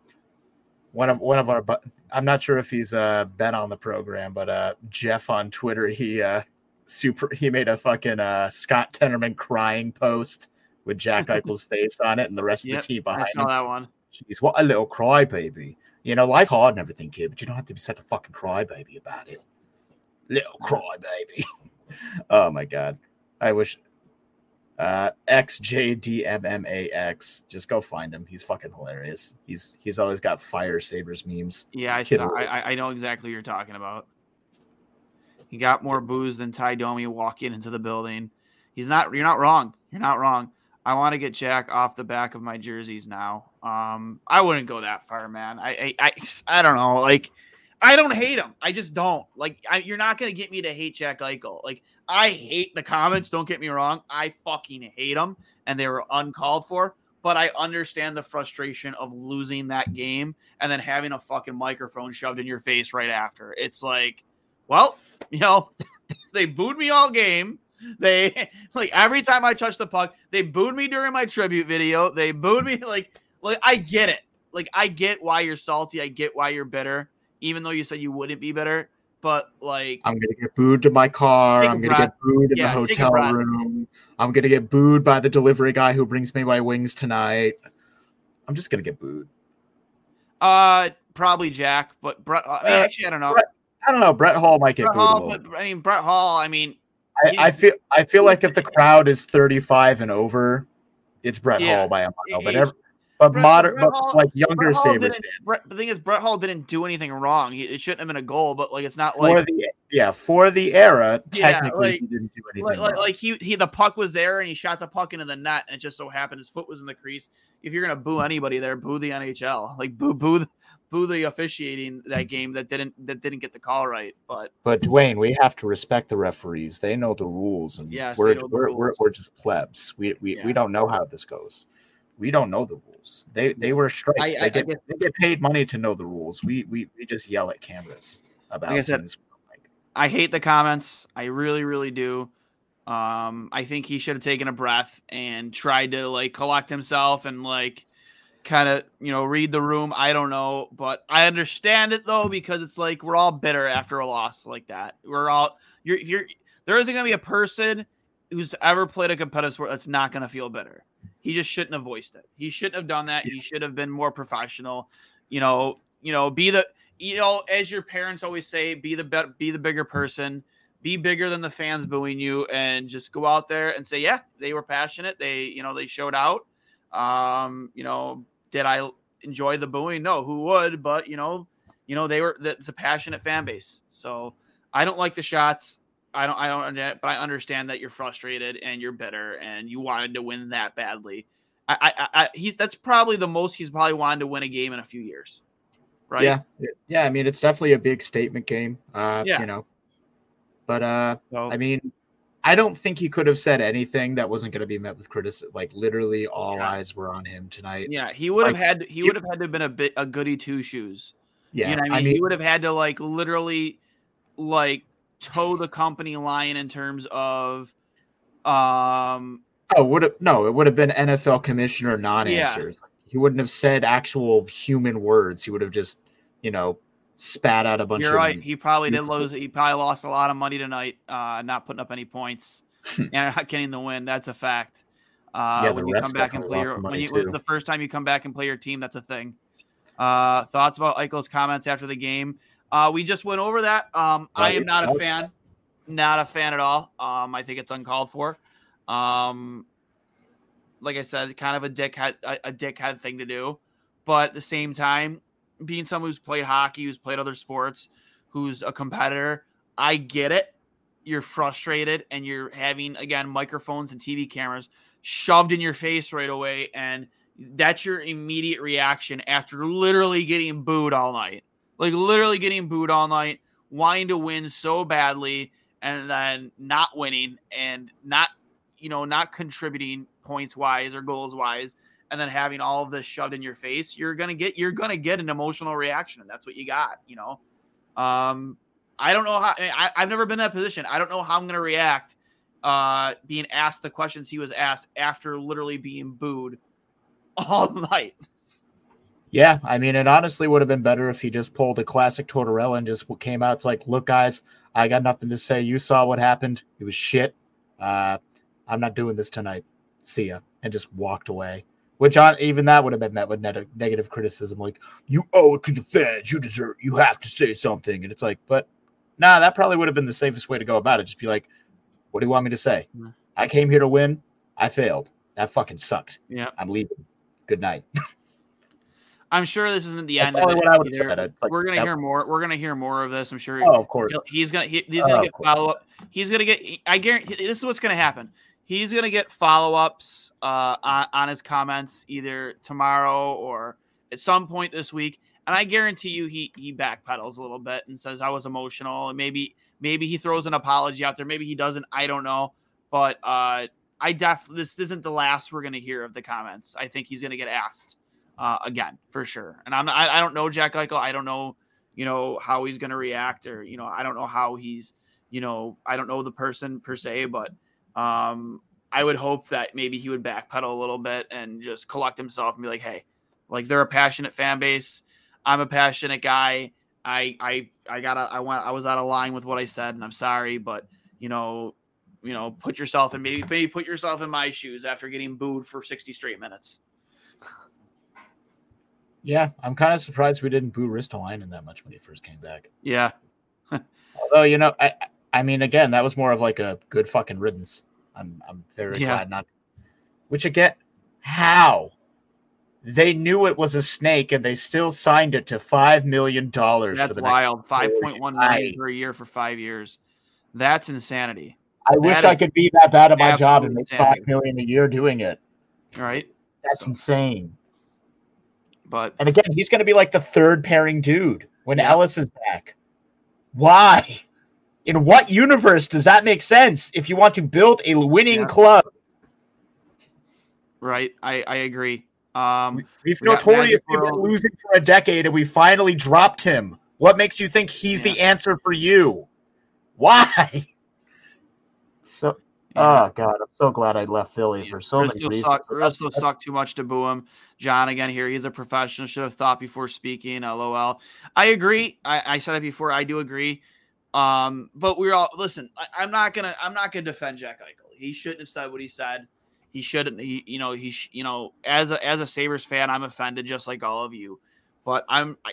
[SPEAKER 2] one of one of our, but I'm not sure if he's uh been on the program, but uh Jeff on Twitter, he uh super he made a fucking uh Scott Tenorman crying post with Jack *laughs* Eichel's face on it and the rest
[SPEAKER 1] Yep,
[SPEAKER 2] of the team behind. It.
[SPEAKER 1] I saw
[SPEAKER 2] him.
[SPEAKER 1] that one.
[SPEAKER 2] Jeez, what a little crybaby. You know, life hard and everything, kid, but you don't have to be such a fucking crybaby about it. Little crybaby. *laughs* oh my god. I wish uh XJDMMAX. Just go find him. He's fucking hilarious. He's he's always got fire sabres memes.
[SPEAKER 1] Yeah, I
[SPEAKER 2] Kid
[SPEAKER 1] saw. I. I- I know exactly what you're talking about. He got more booze than Ty Domi walking into the building. He's not. You're not wrong. You're not wrong. I want to get Jack off the back of my jerseys now. Um, I wouldn't go that far, man. I, I, I, I don't know. Like, I don't hate him. I just don't. Like, I, you're not gonna get me to hate Jack Eichel. Like, I hate the comments. Don't get me wrong. I fucking hate them, and they were uncalled for. But I understand the frustration of losing that game and then having a fucking microphone shoved in your face right after. It's like, well, you know, *laughs* they booed me all game. They *laughs* like every time I touch the puck, they booed me during my tribute video. They booed me *laughs* like like I get it. Like I get why you're salty. I get why you're bitter, even though you said you wouldn't be bitter. But like
[SPEAKER 2] I'm gonna get booed to my car. I'm gonna
[SPEAKER 1] breath.
[SPEAKER 2] get booed in
[SPEAKER 1] Yeah,
[SPEAKER 2] the hotel room. I'm gonna get booed by the delivery guy who brings me my wings tonight. I'm just gonna get booed.
[SPEAKER 1] uh probably Jack, but Brett I mean,
[SPEAKER 2] Uh,
[SPEAKER 1] actually I don't know.
[SPEAKER 2] Brett- I don't know. Brett Hull might get
[SPEAKER 1] Brett
[SPEAKER 2] booed. Hull,
[SPEAKER 1] but I mean Brett Hull, I mean
[SPEAKER 2] I, I feel I feel like if the crowd is 35 and over, it's Brett
[SPEAKER 1] Yeah.
[SPEAKER 2] Hull by a mile. But every, but
[SPEAKER 1] Brett-
[SPEAKER 2] modern,
[SPEAKER 1] Brett
[SPEAKER 2] but
[SPEAKER 1] Hull-
[SPEAKER 2] like younger Sabres
[SPEAKER 1] Brett, the thing is, Brett Hull didn't do anything wrong. He, it shouldn't have been a goal, but like it's not
[SPEAKER 2] for
[SPEAKER 1] like
[SPEAKER 2] the yeah for the era,
[SPEAKER 1] Yeah,
[SPEAKER 2] technically
[SPEAKER 1] like-
[SPEAKER 2] he didn't do anything.
[SPEAKER 1] like, like, like he he the puck was there and he shot the puck into the net and it just so happened his foot was in the crease. If you're gonna boo anybody there, boo the NHL. Like boo boo the- boo the officiating that game that didn't that didn't get the call right. But
[SPEAKER 2] But Dwayne, we have to respect the referees. They know the rules, and
[SPEAKER 1] Yes,
[SPEAKER 2] we're, we're, we're we're just plebs. We we,
[SPEAKER 1] Yeah.
[SPEAKER 2] we don't know how this goes. We don't know the rules. They they were strikes.
[SPEAKER 1] I- I-
[SPEAKER 2] they,
[SPEAKER 1] I
[SPEAKER 2] get,
[SPEAKER 1] guess-
[SPEAKER 2] they get paid money to know the rules. We we, we just yell at cameras about
[SPEAKER 1] Like I said,
[SPEAKER 2] things.
[SPEAKER 1] I hate the comments. I really, really do. Um, I think he should have taken a breath and tried to like collect himself and like kind of you know read the room. I don't know, but I understand it though because it's like we're all bitter after a loss like that. We're all you're you're there isn't gonna be a person who's ever played a competitive sport that's not gonna feel bitter. He just shouldn't have voiced it. He shouldn't have done that. He should have been more professional. You know, you know, be the you know, as your parents always say, be the be, be the bigger person, be bigger than the fans booing you, and just go out there and say, yeah, they were passionate. They, you know, they showed out. Um, you know, did I enjoy the booing? No, who would? But you know, you know, they were. It's a passionate fan base. So I don't like the shots. I don't. I don't. But I understand that you're frustrated and you're bitter and you wanted to win that badly. I, I, I I- he's that's probably the most he's probably wanted to win a game in a few years. Right.
[SPEAKER 2] Yeah, yeah. I mean, it's definitely a big statement game. Uh,
[SPEAKER 1] Yeah.
[SPEAKER 2] you know, but uh,
[SPEAKER 1] So,
[SPEAKER 2] I mean, I don't think he could have said anything that wasn't going to be met with criticism. Like literally, all
[SPEAKER 1] Yeah.
[SPEAKER 2] eyes were on him tonight.
[SPEAKER 1] Yeah, he would have had he would have had to have been a bit a goody two shoes.
[SPEAKER 2] yeah.
[SPEAKER 1] you know what I mean? he would have had to like literally like toe the company line in terms of um
[SPEAKER 2] Oh, would have no, it would have been NFL commissioner non-answers. He wouldn't have said actual human words. He would have just, you know, spat out a bunch of
[SPEAKER 1] you're
[SPEAKER 2] of
[SPEAKER 1] right. He probably did lose he probably lost a lot of money tonight, uh not putting up any points *laughs* and not getting the win. That's a fact. Uh
[SPEAKER 2] Yeah,
[SPEAKER 1] when you come back and play your when you the first time you come back and play your team, that's a thing. Uh thoughts about Eichel's comments after the game. Uh we just went over that. Um I am not a fan. Not a fan at all. Um I think it's uncalled for. Um like I said, kind of a dickhead a, a dickhead thing to do. But at the same time, being someone who's played hockey, who's played other sports, who's a competitor, I get it. You're frustrated and you're having again microphones and TV cameras shoved in your face right away and that's your immediate reaction after literally getting booed all night. Like literally getting booed all night, wanting to win so badly and then not winning and not you know not contributing points wise or goals wise and then having all of this shoved in your face you're gonna get you're gonna get an emotional reaction and that's what you got you know Um, I don't know how. I, I've never been in that position. I don't know how I'm to react. Uh, being asked the questions he was asked after literally being booed *laughs* all night.
[SPEAKER 2] Yeah, I mean, it honestly would have been better if he just pulled a classic Tortorella and just came out. It's like, look, guys, I got nothing to say. You saw what happened. It was shit. Uh, I'm not doing this tonight. See ya, and just walked away. Which on even that would have been met with net- negative criticism, like you owe it to the fans. You deserve. You have to say something. And it's like, but nah, that probably would have been the safest way to go about it. Just be like, what do you want me to say?
[SPEAKER 1] Mm.
[SPEAKER 2] I came here to win. I failed. That fucking sucked.
[SPEAKER 1] Yeah.
[SPEAKER 2] I'm leaving. Good night. *laughs*
[SPEAKER 1] I'm sure this isn't the
[SPEAKER 2] That's
[SPEAKER 1] end of it.
[SPEAKER 2] I said. Like,
[SPEAKER 1] we're gonna hear more. We're gonna hear more of this. I'm sure.
[SPEAKER 2] Oh, of course.
[SPEAKER 1] He's gonna he, he's
[SPEAKER 2] Oh,
[SPEAKER 1] gonna
[SPEAKER 2] of
[SPEAKER 1] get follow up. He's gonna get. I guarantee this is what's gonna happen. He's gonna get follow ups uh, on, on his comments either tomorrow or at some point this week. And I guarantee you, he he backpedals a little bit and says I was emotional, and maybe maybe he throws an apology out there. Maybe he doesn't. I don't know. But uh, I def this isn't the last we're gonna hear of the comments. I think he's gonna get asked uh, again for sure. And I'm I, I don't know Jack Eichel. I don't know you know how he's gonna react or you know I don't know how he's you know I don't know the person per se, but um, I would hope that maybe he would backpedal a little bit and just collect himself and be like, hey, like they're a passionate fan base. I'm a passionate guy. I I I gotta I went I was out of line with what I said and I'm sorry, but you know you know put yourself in maybe maybe put yourself in my shoes after getting booed for 60 straight minutes.
[SPEAKER 2] Yeah, I'm kind of surprised we didn't boo Ristolainen that much when he first came back.
[SPEAKER 1] Yeah, *laughs*
[SPEAKER 2] Although, you know, I I mean, again, that was more of like a good fucking riddance. I'm I'm very
[SPEAKER 1] Yeah.
[SPEAKER 2] glad not. Which again, how they knew it was a snake and they still signed it to five million dollars
[SPEAKER 1] that's
[SPEAKER 2] for the
[SPEAKER 1] wild.
[SPEAKER 2] next.
[SPEAKER 1] Five point one per year for five years. That's insanity.
[SPEAKER 2] I wish I could be that bad at my job and make
[SPEAKER 1] insanity.
[SPEAKER 2] five million a year doing it.
[SPEAKER 1] All right,
[SPEAKER 2] That's
[SPEAKER 1] So-
[SPEAKER 2] insane.
[SPEAKER 1] But
[SPEAKER 2] And again, he's going to be like the third pairing dude when
[SPEAKER 1] Yeah.
[SPEAKER 2] Ellis is back. Why? In what universe does that make sense if you want to build a winning
[SPEAKER 1] Yeah.
[SPEAKER 2] club?
[SPEAKER 1] right, I I agree. Um,
[SPEAKER 2] We've
[SPEAKER 1] We got
[SPEAKER 2] notoriously been losing for a decade and we finally dropped him. What makes you think he's the answer for you? Why? So,
[SPEAKER 1] yeah.
[SPEAKER 2] Oh god, I'm so glad I left Philly for so many
[SPEAKER 1] Risto
[SPEAKER 2] reasons.
[SPEAKER 1] suck,
[SPEAKER 2] but that's-
[SPEAKER 1] Risto *laughs* sucked too much to boo him. John again here. He's a professional. Should have thought before speaking. LOL. I agree. I, I said it before. I do agree. Um, but we're all listen. I, I'm not gonna. I'm not gonna defend Jack Eichel. He shouldn't have said what he said. He shouldn't. He, you know, he, sh- you know, as a as a Sabres fan, I'm offended just like all of you. But I'm. I,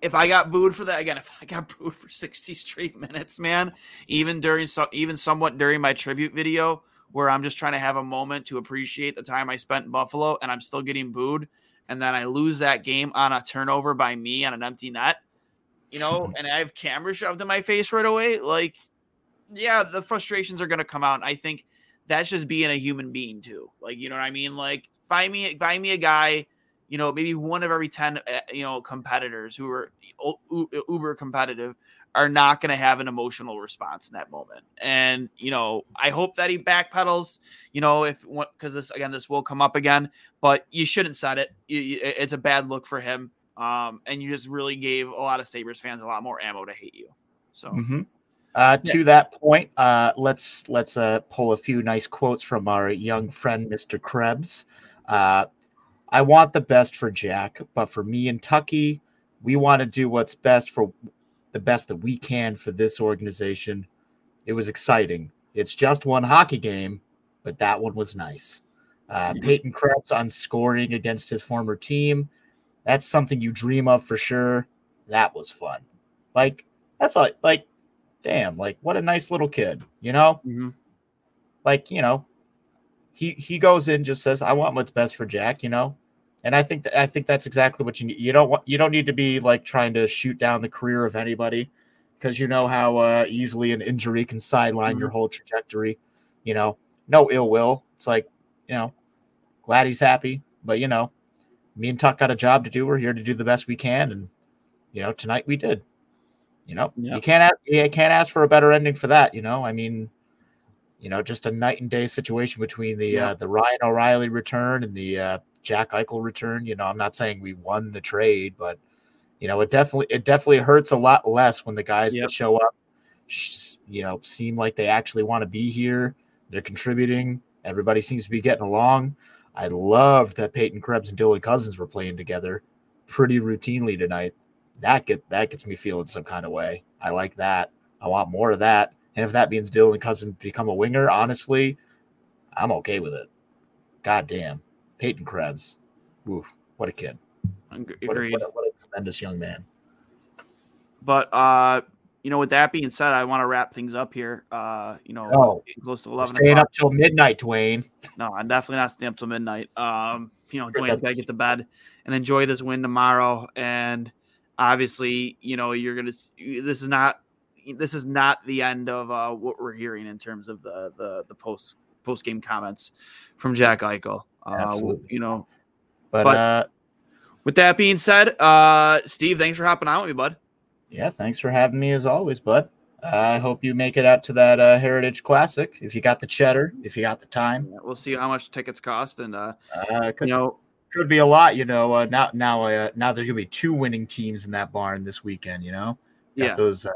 [SPEAKER 1] if I got booed for that again, if I got *laughs* booed for 60 straight minutes, man, even during so even somewhat during my tribute video where I'm just trying to have a moment to appreciate the time I spent in Buffalo and I'm still getting booed and then I lose that game on a turnover by me on an empty net, you know, *laughs* and I have camera shoved in my face right away, like yeah, the frustrations are going to come out and I think that's just being a human being too. Like, you know what I mean? Like find me find me a guy you know, maybe one of every 10, uh, you know, competitors who are uber competitive are not going to have an emotional response in that moment. And, you know, I hope that he backpedals, you know, if, because this, again, this will come up again, but you shouldn't set it. It's a bad look for him. Um, and you just really gave a lot of Sabres fans a lot more ammo to hate you. So,
[SPEAKER 2] Mhm. Uh, to that point, uh, let's let's uh, pull a few nice quotes from our young friend, Mr. Krebs. I want the best for Jack, but for me and Tucky, we want to do what's best for the best that we can for this organization. It was exciting. It's just one hockey game, but that one was nice. Uh, Peyton Krebs on scoring against his former team. That's something you dream of for sure. That was fun. Like that's like like damn, like what a nice little kid, you know?
[SPEAKER 1] Mhm.
[SPEAKER 2] Like, you know, he he goes in just says, I want what's best for Jack, you know? And I think that I think that's exactly what you need. You don't want you don't need to be like trying to shoot down the career of anybody because you know how uh, easily an injury can sideline your whole trajectory. You know, no ill will. It's like, you know, glad he's happy, but you know, me and Tuck got a job to do. We're here to do the best we can, and you know, tonight we did. You know,
[SPEAKER 1] Yeah.
[SPEAKER 2] you can't ask, you can't ask for a better ending for that. You know, I mean, you know, just a night and day situation between the
[SPEAKER 1] Yeah.
[SPEAKER 2] uh, the Ryan O'Reilly return and the uh, Jack Eichel return. You know, I'm not saying we won the trade, but You know, it definitely it definitely hurts a lot less when the guys
[SPEAKER 1] Yep.
[SPEAKER 2] that show up, you know, seem like they actually want to be here. They're contributing. Everybody seems to be getting along. I loved that Peyton Krebs and Dylan Cozens were playing together pretty routinely tonight. That get that gets me feeling some kind of way. I like that. I want more of that. And if that means Dylan Cozens become a winger, honestly, I'm okay with it. God damn. Peyton Krebs. Oof, what a kid.
[SPEAKER 1] Ag-
[SPEAKER 2] What a,
[SPEAKER 1] Agreed.
[SPEAKER 2] what, a, what a tremendous young man.
[SPEAKER 1] But uh, you know, with that being said, I want to wrap things up here. Uh, you know,
[SPEAKER 2] No.
[SPEAKER 1] close to eleven.
[SPEAKER 2] staying up till midnight, Dwayne.
[SPEAKER 1] No, I'm definitely not staying up till midnight. Um, you know, Dwayne's
[SPEAKER 2] that-
[SPEAKER 1] got to get to bed and enjoy this win tomorrow. And obviously, you know, you're gonna. This is not. This is not the end of uh, what we're hearing in terms of the the the post post game comments from Jack Eichel. Uh, you know,
[SPEAKER 2] But,
[SPEAKER 1] But-
[SPEAKER 2] uh
[SPEAKER 1] with that being said, uh, Steve, thanks for hopping on with me, bud.
[SPEAKER 2] yeah, thanks for having me as always, bud. I hope you make it out to that uh, Heritage Classic. If you got the cheddar, if you got the time,
[SPEAKER 1] We'll see how much tickets cost, and uh,
[SPEAKER 2] uh, could
[SPEAKER 1] you know,
[SPEAKER 2] could be a lot. You know, uh, now now uh, now there's gonna be two winning teams in that barn this weekend. You know, got
[SPEAKER 1] yeah,
[SPEAKER 2] those uh,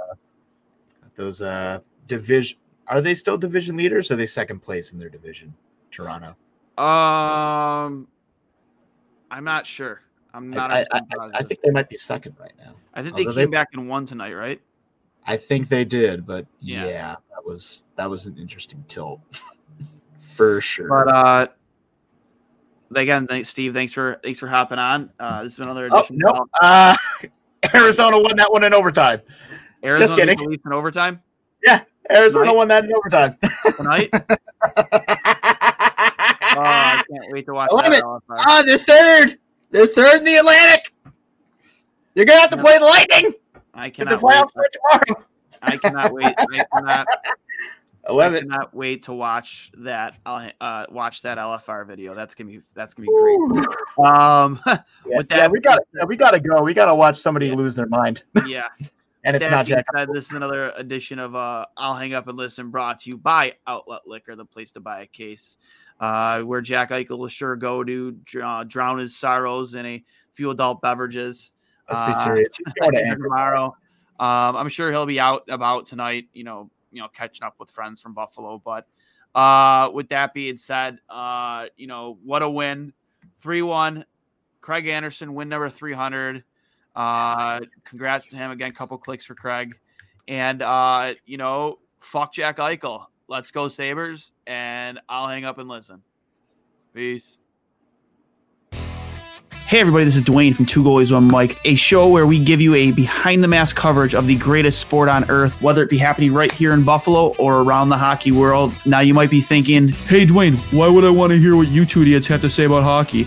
[SPEAKER 2] those uh, division. Are they still division leaders? Or are they second place in their division? Toronto.
[SPEAKER 1] um, I'm not sure. I'm not.
[SPEAKER 2] I, I, I, I think they might be second right now.
[SPEAKER 1] I think they came
[SPEAKER 2] they-
[SPEAKER 1] back and won tonight, right?
[SPEAKER 2] I think they did, but
[SPEAKER 1] Yeah.
[SPEAKER 2] yeah, that was that was an interesting tilt *laughs* for sure.
[SPEAKER 1] But uh again, thanks Steve. Thanks for thanks for hopping on. Uh this has been another
[SPEAKER 2] oh
[SPEAKER 1] edition
[SPEAKER 2] no,
[SPEAKER 1] of
[SPEAKER 2] uh, *laughs* Arizona won that one in overtime.
[SPEAKER 1] Arizona
[SPEAKER 2] kidding.
[SPEAKER 1] Police in overtime Yeah,
[SPEAKER 2] Arizona
[SPEAKER 1] Tonight?
[SPEAKER 2] won that in overtime.
[SPEAKER 1] tonight. *laughs* oh, I can't wait to watch
[SPEAKER 2] I love
[SPEAKER 1] that.
[SPEAKER 2] it. Ah, they're third. They're third in the Atlantic. You're gonna have to
[SPEAKER 1] Yeah.
[SPEAKER 2] play the Lightning
[SPEAKER 1] I
[SPEAKER 2] if the
[SPEAKER 1] wait.
[SPEAKER 2] start tomorrow.
[SPEAKER 1] I cannot wait. I cannot, *laughs*
[SPEAKER 2] I love
[SPEAKER 1] I
[SPEAKER 2] it.
[SPEAKER 1] cannot wait to watch that. I'll uh, watch that LFR video. That's gonna be that's gonna be great. Um, *laughs*
[SPEAKER 2] Yeah,
[SPEAKER 1] With
[SPEAKER 2] yeah,
[SPEAKER 1] that
[SPEAKER 2] we got to we got to go. We got to watch somebody lose their mind,
[SPEAKER 1] yeah.
[SPEAKER 2] And it's not Jack.
[SPEAKER 1] said, this is another edition of uh, I'll Hang Up and Listen, brought to you by Outlet Liquor, the place to buy a case, uh, where Jack Eichel will sure go to dr- drown his sorrows in a few adult beverages.
[SPEAKER 2] Let's be
[SPEAKER 1] uh,
[SPEAKER 2] serious. He's going to
[SPEAKER 1] here
[SPEAKER 2] Anchor.
[SPEAKER 1] tomorrow. Um, I'm sure he'll be out about tonight. You know, you know, catching up with friends from Buffalo. But uh, with that being said, uh, you know, what a win, three one. Craig Anderson win number three hundred. Uh, congrats to him again. Couple clicks for Craig, and uh, you know, fuck Jack Eichel. Let's go Sabres, and I'll hang up and listen. Peace. Hey, everybody, this is Dwayne from Two Goalies, One Mic, a show where we give you a behind the mask coverage of the greatest sport on earth, whether it be happening right here in Buffalo or around the hockey world. Now, you might be thinking, hey, Dwayne, why would I want to hear what you two idiots have to say about hockey?